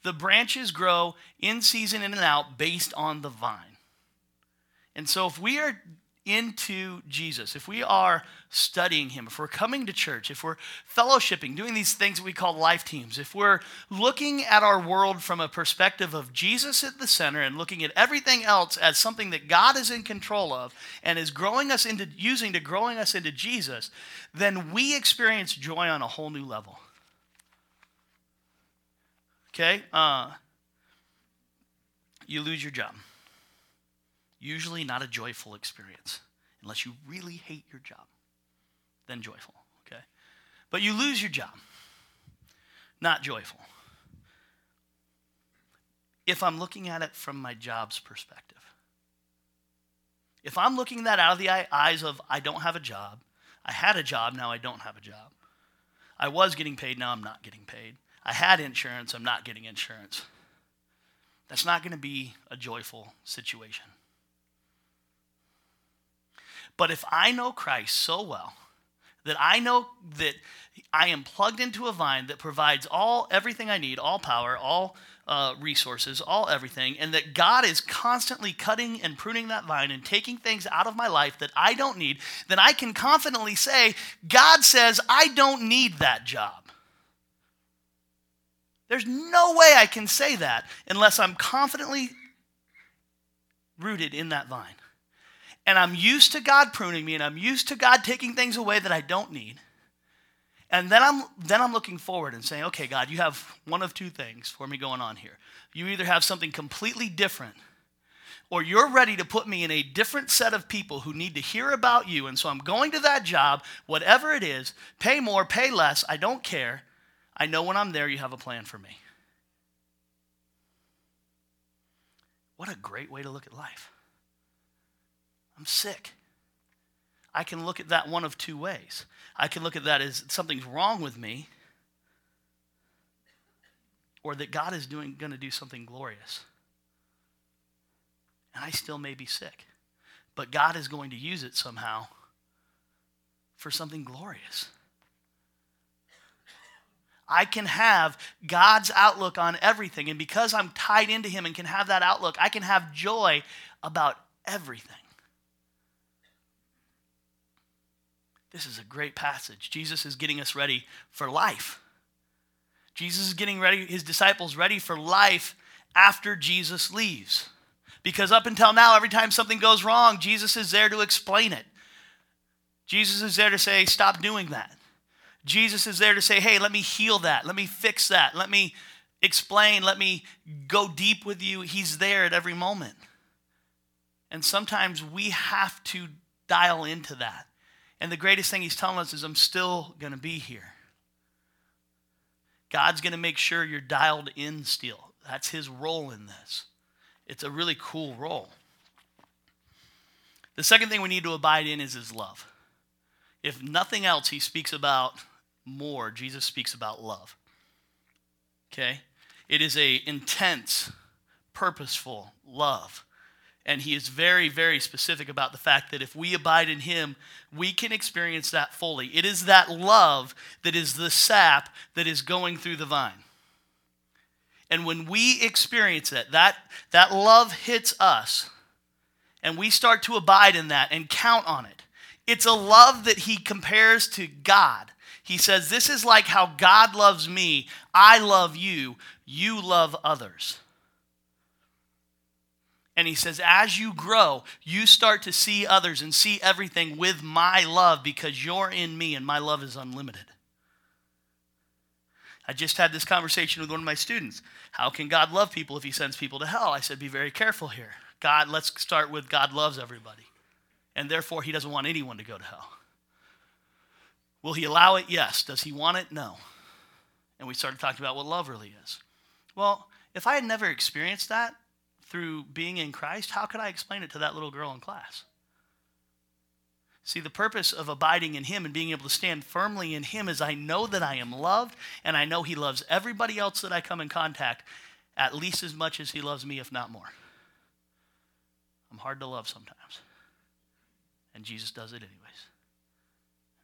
The branches grow in season in and out based on the vine. And so if we are into Jesus, if we are studying Him, if we're coming to church, if we're fellowshipping, doing these things that we call life teams, if we're looking at our world from a perspective of Jesus at the center and looking at everything else as something that God is in control of and is growing us into, using to growing us into Jesus, then we experience joy on a whole new level. Okay? Uh, you lose your job. Usually not a joyful experience, unless you really hate your job. Then joyful, okay? But you lose your job. Not joyful. If I'm looking at it from my job's perspective. If I'm looking that out of the eyes of I don't have a job, I had a job, now I don't have a job. I was getting paid, now I'm not getting paid. I had insurance, I'm not getting insurance. That's not going to be a joyful situation. But if I know Christ so well that I know that I am plugged into a vine that provides all everything I need, all power, all uh, resources, all everything, and that God is constantly cutting and pruning that vine and taking things out of my life that I don't need, then I can confidently say, God says, I don't need that job. There's no way I can say that unless I'm confidently rooted in that vine. And I'm used to God pruning me and I'm used to God taking things away that I don't need. And then I'm then I'm looking forward and saying, "Okay, God, you have one of two things for me going on here. You either have something completely different or you're ready to put me in a different set of people who need to hear about you. And so I'm going to that job, whatever it is, pay more, pay less, I don't care. I know when I'm there, you have a plan for me. What a great way to look at life. I'm sick. I can look at that one of two ways. I can look at that as something's wrong with me, or that God is doing going to do something glorious. And I still may be sick, but God is going to use it somehow for something glorious. I can have God's outlook on everything. And because I'm tied into Him and can have that outlook, I can have joy about everything. This is a great passage. Jesus is getting us ready for life. Jesus is getting ready, his disciples ready for life after Jesus leaves. Because up until now, every time something goes wrong, Jesus is there to explain it. Jesus is there to say, stop doing that. Jesus is there to say, hey, let me heal that. Let me fix that. Let me explain, let me go deep with you. He's there at every moment. And sometimes we have to dial into that. And the greatest thing he's telling us is, I'm still going to be here. God's going to make sure you're dialed in still. That's his role in this. It's a really cool role. The second thing we need to abide in is his love. If nothing else, he speaks about more. Jesus speaks about love. Okay? It is a intense, purposeful love. And he is very, very specific about the fact that if we abide in him, we can experience that fully. It is that love that is the sap that is going through the vine. And when we experience it, that, that love hits us, and we start to abide in that and count on it. It's a love that he compares to God. He says, This is like how God loves me. I love you. You love others. And he says, as you grow, you start to see others and see everything with my love because you're in me and my love is unlimited. I just had this conversation with one of my students. How can God love people if he sends people to hell? I said, be very careful here. God, let's start with God loves everybody. And therefore, he doesn't want anyone to go to hell. Will he allow it? Yes. Does he want it? No. And we started talking about what love really is. Well, if I had never experienced that, through being in Christ, how could I explain it to that little girl in class? See, the purpose of abiding in Him and being able to stand firmly in Him is I know that I am loved, and I know He loves everybody else that I come in contact at least as much as He loves me, if not more. I'm hard to love sometimes. And Jesus does it anyways.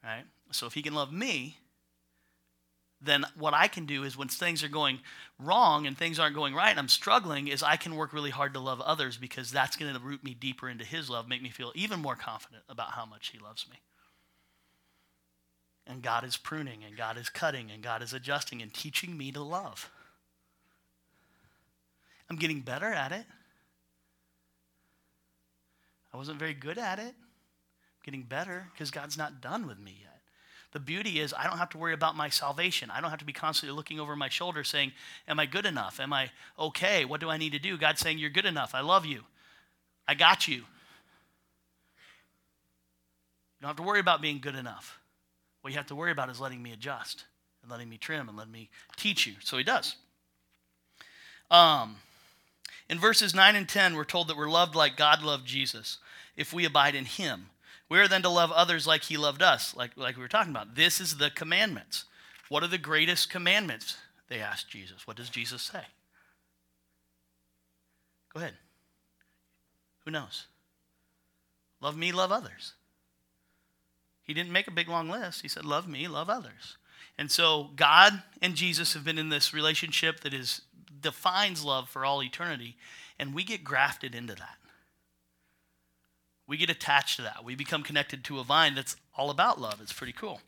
Right? So if He can love me, then what I can do is when things are going wrong and things aren't going right and I'm struggling is I can work really hard to love others because that's going to root me deeper into his love, make me feel even more confident about how much he loves me. And God is pruning and God is cutting and God is adjusting and teaching me to love. I'm getting better at it. I wasn't very good at it. I'm getting better because God's not done with me yet. The beauty is, I don't have to worry about my salvation. I don't have to be constantly looking over my shoulder saying, Am I good enough? Am I okay? What do I need to do? God's saying, You're good enough. I love you. I got you. You don't have to worry about being good enough. What you have to worry about is letting me adjust and letting me trim and letting me teach you. So he does. Um, in verses 9 and 10, we're told that we're loved like God loved Jesus if we abide in him. We are then to love others like he loved us, like, like we were talking about. This is the commandments. What are the greatest commandments? They asked Jesus. What does Jesus say? Go ahead. Who knows? Love me, love others. He didn't make a big long list. He said, Love me, love others. And so God and Jesus have been in this relationship that is defines love for all eternity, and we get grafted into that. We get attached to that. We become connected to a vine that's all about love. It's pretty cool.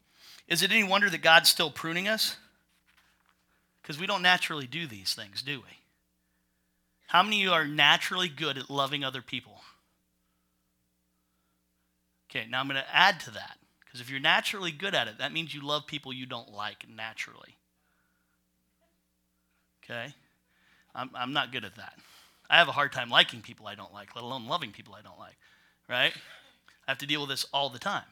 Is it any wonder that God's still pruning us? Because we don't naturally do these things, do we? How many of you are naturally good at loving other people? Okay, now I'm going to add to that. Because if you're naturally good at it, that means you love people you don't like naturally. Okay? I'm, I'm not good at that. I have a hard time liking people I don't like, let alone loving people I don't like right? I have to deal with this all the time.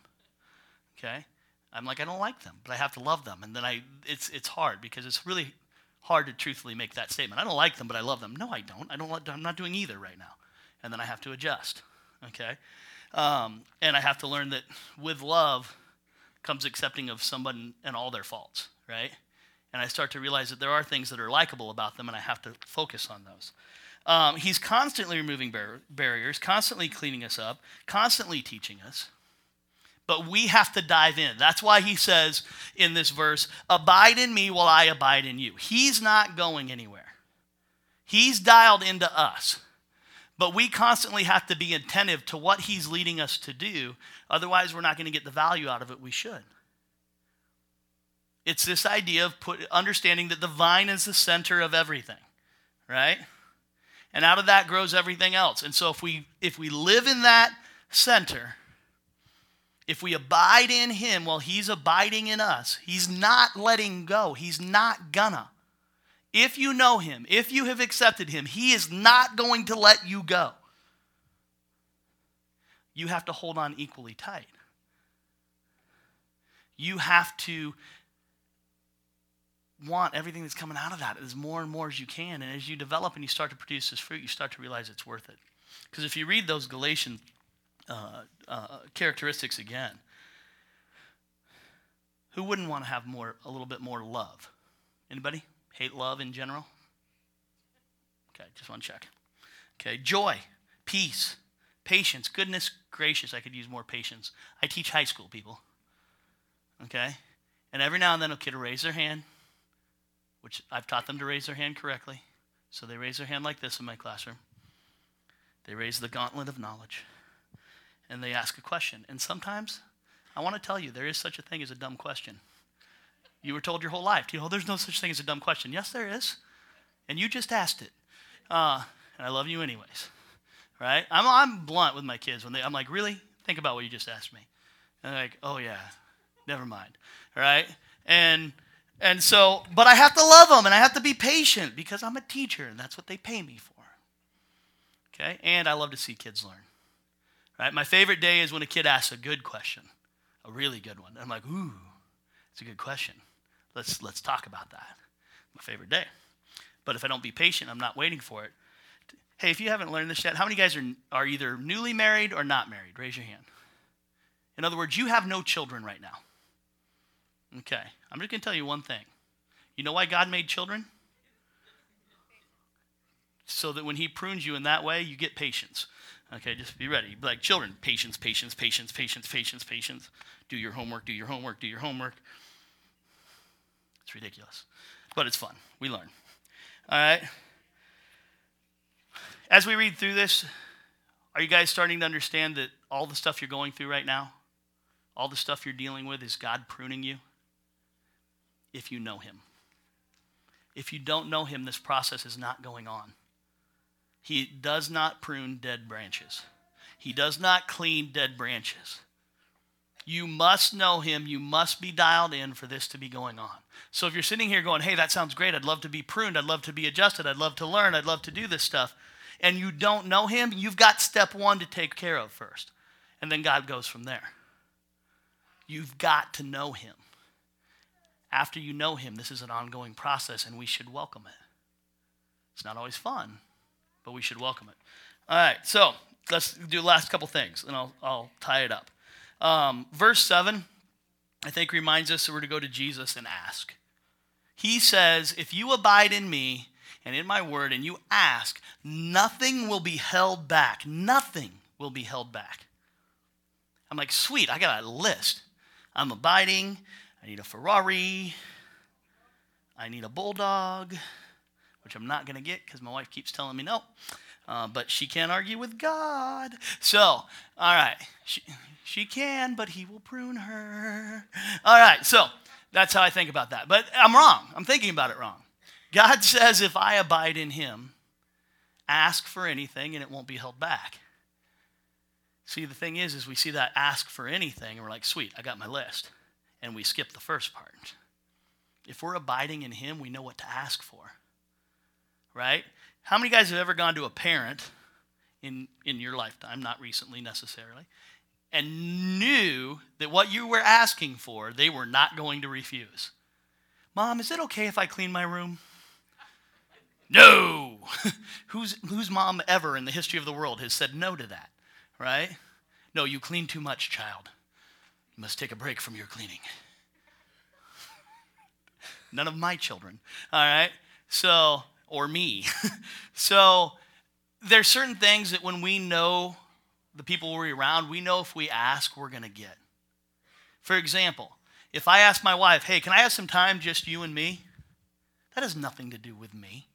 Okay? I'm like, I don't like them, but I have to love them. And then I, it's, it's hard because it's really hard to truthfully make that statement. I don't like them, but I love them. No, I don't. I don't. I'm not doing either right now. And then I have to adjust. Okay? Um, and I have to learn that with love comes accepting of someone and all their faults, right? And I start to realize that there are things that are likable about them, and I have to focus on those. Um, he's constantly removing bar- barriers, constantly cleaning us up, constantly teaching us. But we have to dive in. That's why he says in this verse, Abide in me while I abide in you. He's not going anywhere, he's dialed into us. But we constantly have to be attentive to what he's leading us to do. Otherwise, we're not going to get the value out of it we should. It's this idea of put, understanding that the vine is the center of everything, right? And out of that grows everything else. And so if we if we live in that center, if we abide in him while he's abiding in us, he's not letting go. He's not gonna. if you know him, if you have accepted him, he is not going to let you go. You have to hold on equally tight. You have to want everything that's coming out of that as more and more as you can. And as you develop and you start to produce this fruit, you start to realize it's worth it. Because if you read those Galatian uh, uh, characteristics again, who wouldn't want to have more, a little bit more love? Anybody hate love in general? Okay, just to check. Okay, joy, peace, patience, goodness, gracious. I could use more patience. I teach high school people. Okay, and every now and then a kid will raise their hand, which I've taught them to raise their hand correctly. So they raise their hand like this in my classroom. They raise the gauntlet of knowledge, and they ask a question. And sometimes I want to tell you, there is such a thing as a dumb question. You were told your whole life, you know, there's no such thing as a dumb question. Yes, there is. And you just asked it. Uh, and I love you anyways. Right? I'm, I'm blunt with my kids when they, I'm like, really? Think about what you just asked me. And they're like, oh, yeah, never mind. Right? And, and so, but I have to love them and I have to be patient because I'm a teacher and that's what they pay me for. Okay? And I love to see kids learn. Right? My favorite day is when a kid asks a good question a really good one. I'm like, ooh, it's a good question. Let's let's talk about that. My favorite day. But if I don't be patient, I'm not waiting for it. Hey, if you haven't learned this yet, how many guys are are either newly married or not married? Raise your hand. In other words, you have no children right now. Okay. I'm just going to tell you one thing. You know why God made children? So that when he prunes you in that way, you get patience. Okay, just be ready. Like children, patience, patience, patience, patience, patience, patience. Do your homework, do your homework, do your homework. It's ridiculous, but it's fun. We learn. All right. As we read through this, are you guys starting to understand that all the stuff you're going through right now, all the stuff you're dealing with, is God pruning you? If you know Him. If you don't know Him, this process is not going on. He does not prune dead branches. He does not clean dead branches. You must know him. You must be dialed in for this to be going on. So if you're sitting here going, hey, that sounds great. I'd love to be pruned. I'd love to be adjusted. I'd love to learn. I'd love to do this stuff. And you don't know him, you've got step one to take care of first. And then God goes from there. You've got to know him. After you know him, this is an ongoing process, and we should welcome it. It's not always fun, but we should welcome it. All right, so let's do the last couple things, and I'll, I'll tie it up. Um, verse 7, I think, reminds us that we're to go to Jesus and ask. He says, If you abide in me and in my word, and you ask, nothing will be held back. Nothing will be held back. I'm like, sweet, I got a list. I'm abiding. I need a Ferrari. I need a bulldog which I'm not going to get because my wife keeps telling me no. Uh, but she can't argue with God. So, all right, she, she can, but He will prune her. All right, so that's how I think about that. But I'm wrong. I'm thinking about it wrong. God (laughs) says, if I abide in Him, ask for anything and it won't be held back. See, the thing is, is we see that ask for anything and we're like, sweet, I got my list. And we skip the first part. If we're abiding in Him, we know what to ask for right? How many guys have ever gone to a parent in, in your lifetime, not recently necessarily, and knew that what you were asking for, they were not going to refuse? Mom, is it okay if I clean my room? No! (laughs) who's, whose mom ever in the history of the world has said no to that, right? No, you clean too much, child. You must take a break from your cleaning. None of my children, all right? So, or me. (laughs) so there's certain things that when we know the people we're around, we know if we ask, we're going to get. For example, if I ask my wife, hey, can I have some time, just you and me? That has nothing to do with me.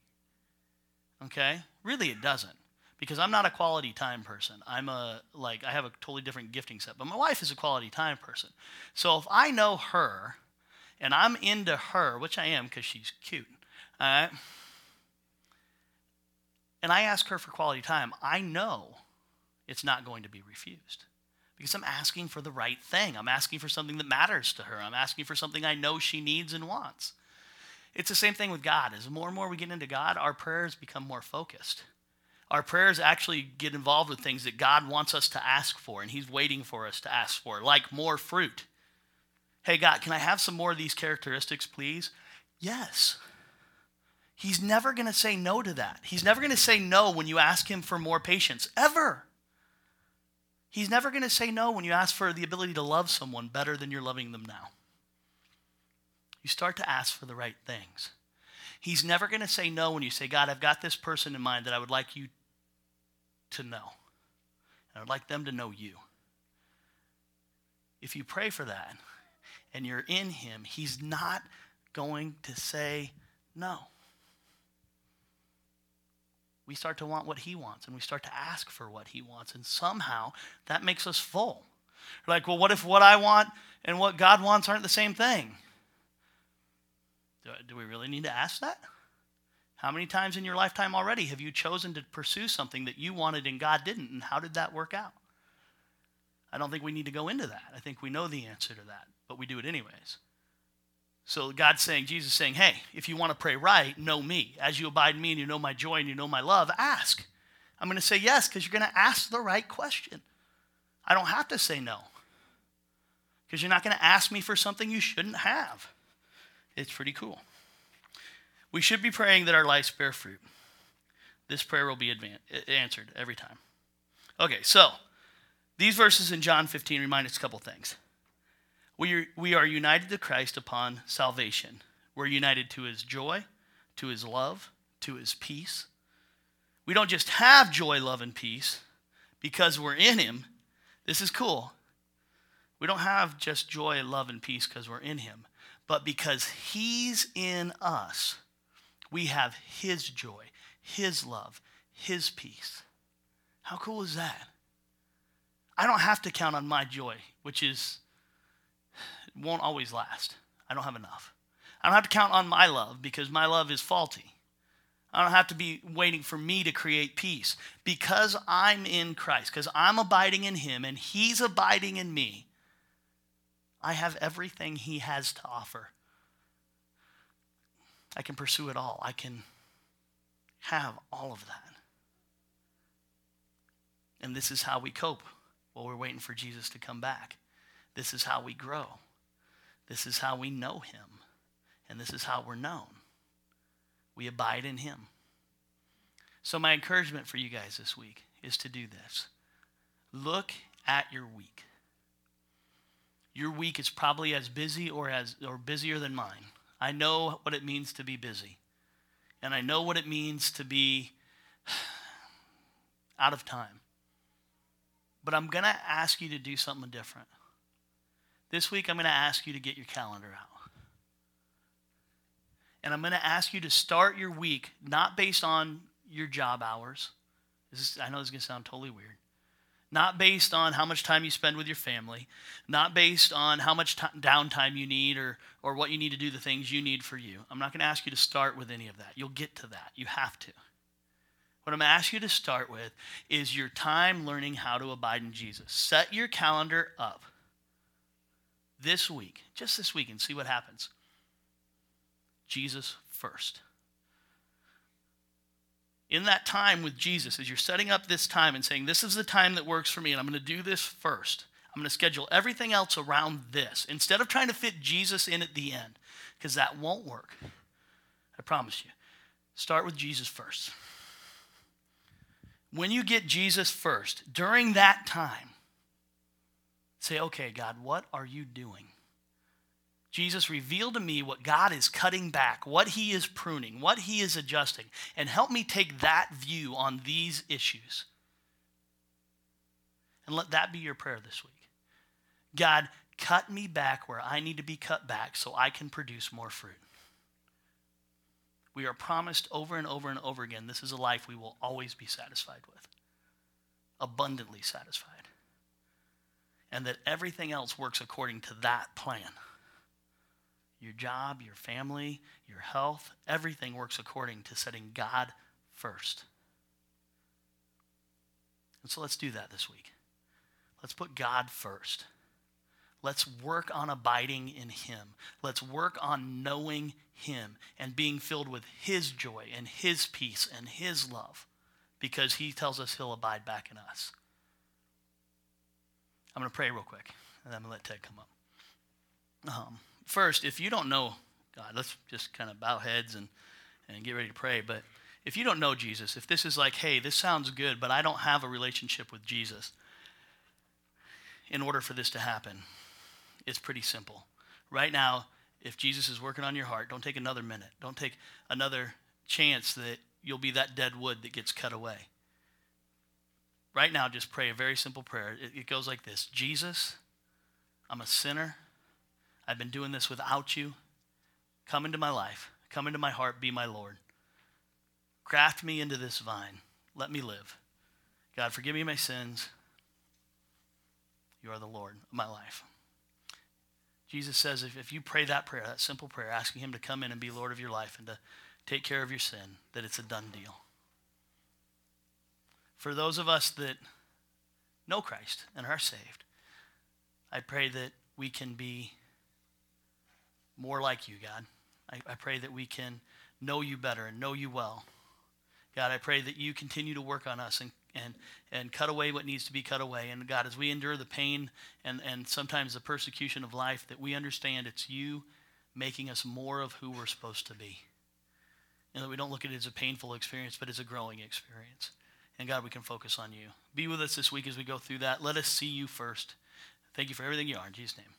Okay? Really, it doesn't. Because I'm not a quality time person. I'm a, like, I have a totally different gifting set. But my wife is a quality time person. So if I know her and I'm into her, which I am because she's cute, all right? and I ask her for quality time, I know it's not going to be refused because I'm asking for the right thing. I'm asking for something that matters to her. I'm asking for something I know she needs and wants. It's the same thing with God. As more and more we get into God, our prayers become more focused. Our prayers actually get involved with things that God wants us to ask for, and He's waiting for us to ask for, like more fruit. Hey, God, can I have some more of these characteristics, please? Yes. He's never going to say no to that. He's never going to say no when you ask Him for more patience, ever. He's never going to say no when you ask for the ability to love someone better than you're loving them now. You start to ask for the right things. He's never going to say no when you say, God, I've got this person in mind that I would like you to know. And I would like them to know you. If you pray for that and you're in Him, He's not going to say no. We start to want what He wants and we start to ask for what He wants, and somehow that makes us full. We're like, well, what if what I want and what God wants aren't the same thing? Do we really need to ask that? How many times in your lifetime already have you chosen to pursue something that you wanted and God didn't? And how did that work out? I don't think we need to go into that. I think we know the answer to that, but we do it anyways. So God's saying, Jesus saying, hey, if you want to pray right, know me. As you abide in me and you know my joy and you know my love, ask. I'm going to say yes because you're going to ask the right question. I don't have to say no because you're not going to ask me for something you shouldn't have. It's pretty cool. We should be praying that our lives bear fruit. This prayer will be answered every time. Okay, so these verses in John 15 remind us a couple things. We are, we are united to Christ upon salvation. We're united to his joy, to his love, to his peace. We don't just have joy, love, and peace because we're in him. This is cool. We don't have just joy, love, and peace because we're in him, but because he's in us we have His joy, His love, His peace. How cool is that? I don't have to count on my joy, which is won't always last. I don't have enough. I don't have to count on my love because my love is faulty. I don't have to be waiting for me to create peace. Because I'm in Christ, because I'm abiding in Him and He's abiding in me, I have everything He has to offer. I can pursue it all. I can have all of that. And this is how we cope while we're waiting for Jesus to come back. This is how we grow. This is how we know him. And this is how we're known. We abide in him. So, my encouragement for you guys this week is to do this look at your week. Your week is probably as busy or as or busier than mine. I know what it means to be busy. And I know what it means to be (sighs) out of time. But I'm going to ask you to do something different. This week, I'm going to ask you to get your calendar out. And I'm going to ask you to start your week not based on your job hours. Is, I know this is going to sound totally weird not based on how much time you spend with your family, not based on how much t- downtime you need or, or what you need to do the things you need for you. I'm not going to ask you to start with any of that. You'll get to that. You have to. What I'm going to ask you to start with is your time learning how to abide in Jesus. Set your calendar up this week, just this week, and see what happens. Jesus first in that time with Jesus, as you're setting up this time and saying, This is the time that works for me, and I'm going to do this first, I'm going to schedule everything else around this instead of trying to fit Jesus in at the end, because that won't work. I promise you. Start with Jesus first. When you get Jesus first, during that time, say, Okay, God, what are you doing? Jesus, reveal to me what God is cutting back, what he is pruning, what he is adjusting, and help me take that view on these issues. And let that be your prayer this week. God, cut me back where I need to be cut back so I can produce more fruit. We are promised over and over and over again this is a life we will always be satisfied with, abundantly satisfied. And that everything else works according to that plan your job, your family, your health, everything works according to setting God first. And so let's do that this week. Let's put God first. Let's work on abiding in Him. Let's work on knowing Him and being filled with His joy and His peace and His love because He tells us He'll abide back in us. I'm going to pray real quick and I'm going to let Ted come up. Um, first, if you don't know God, let's just kind of bow heads and, and get ready to pray. But if you don't know Jesus, if this is like, hey, this sounds good, but I don't have a relationship with Jesus, in order for this to happen, it's pretty simple. Right now, if Jesus is working on your heart, don't take another minute. Don't take another chance that you'll be that dead wood that gets cut away. Right now, just pray a very simple prayer. It, it goes like this Jesus, I'm a sinner. I've been doing this without you. Come into my life. Come into my heart. Be my Lord. Graft me into this vine. Let me live. God, forgive me my sins. You are the Lord of my life. Jesus says if, if you pray that prayer, that simple prayer, asking Him to come in and be Lord of your life and to take care of your sin, that it's a done deal. For those of us that know Christ and are saved, I pray that we can be more like you, God. I, I pray that we can know you better and know you well. God, I pray that you continue to work on us and, and, and cut away what needs to be cut away. And God, as we endure the pain and, and sometimes the persecution of life, that we understand it's you making us more of who we're supposed to be. And that we don't look at it as a painful experience, but as a growing experience. And God, we can focus on you. Be with us this week as we go through that. Let us see you first. Thank you for everything you are. In Jesus' name.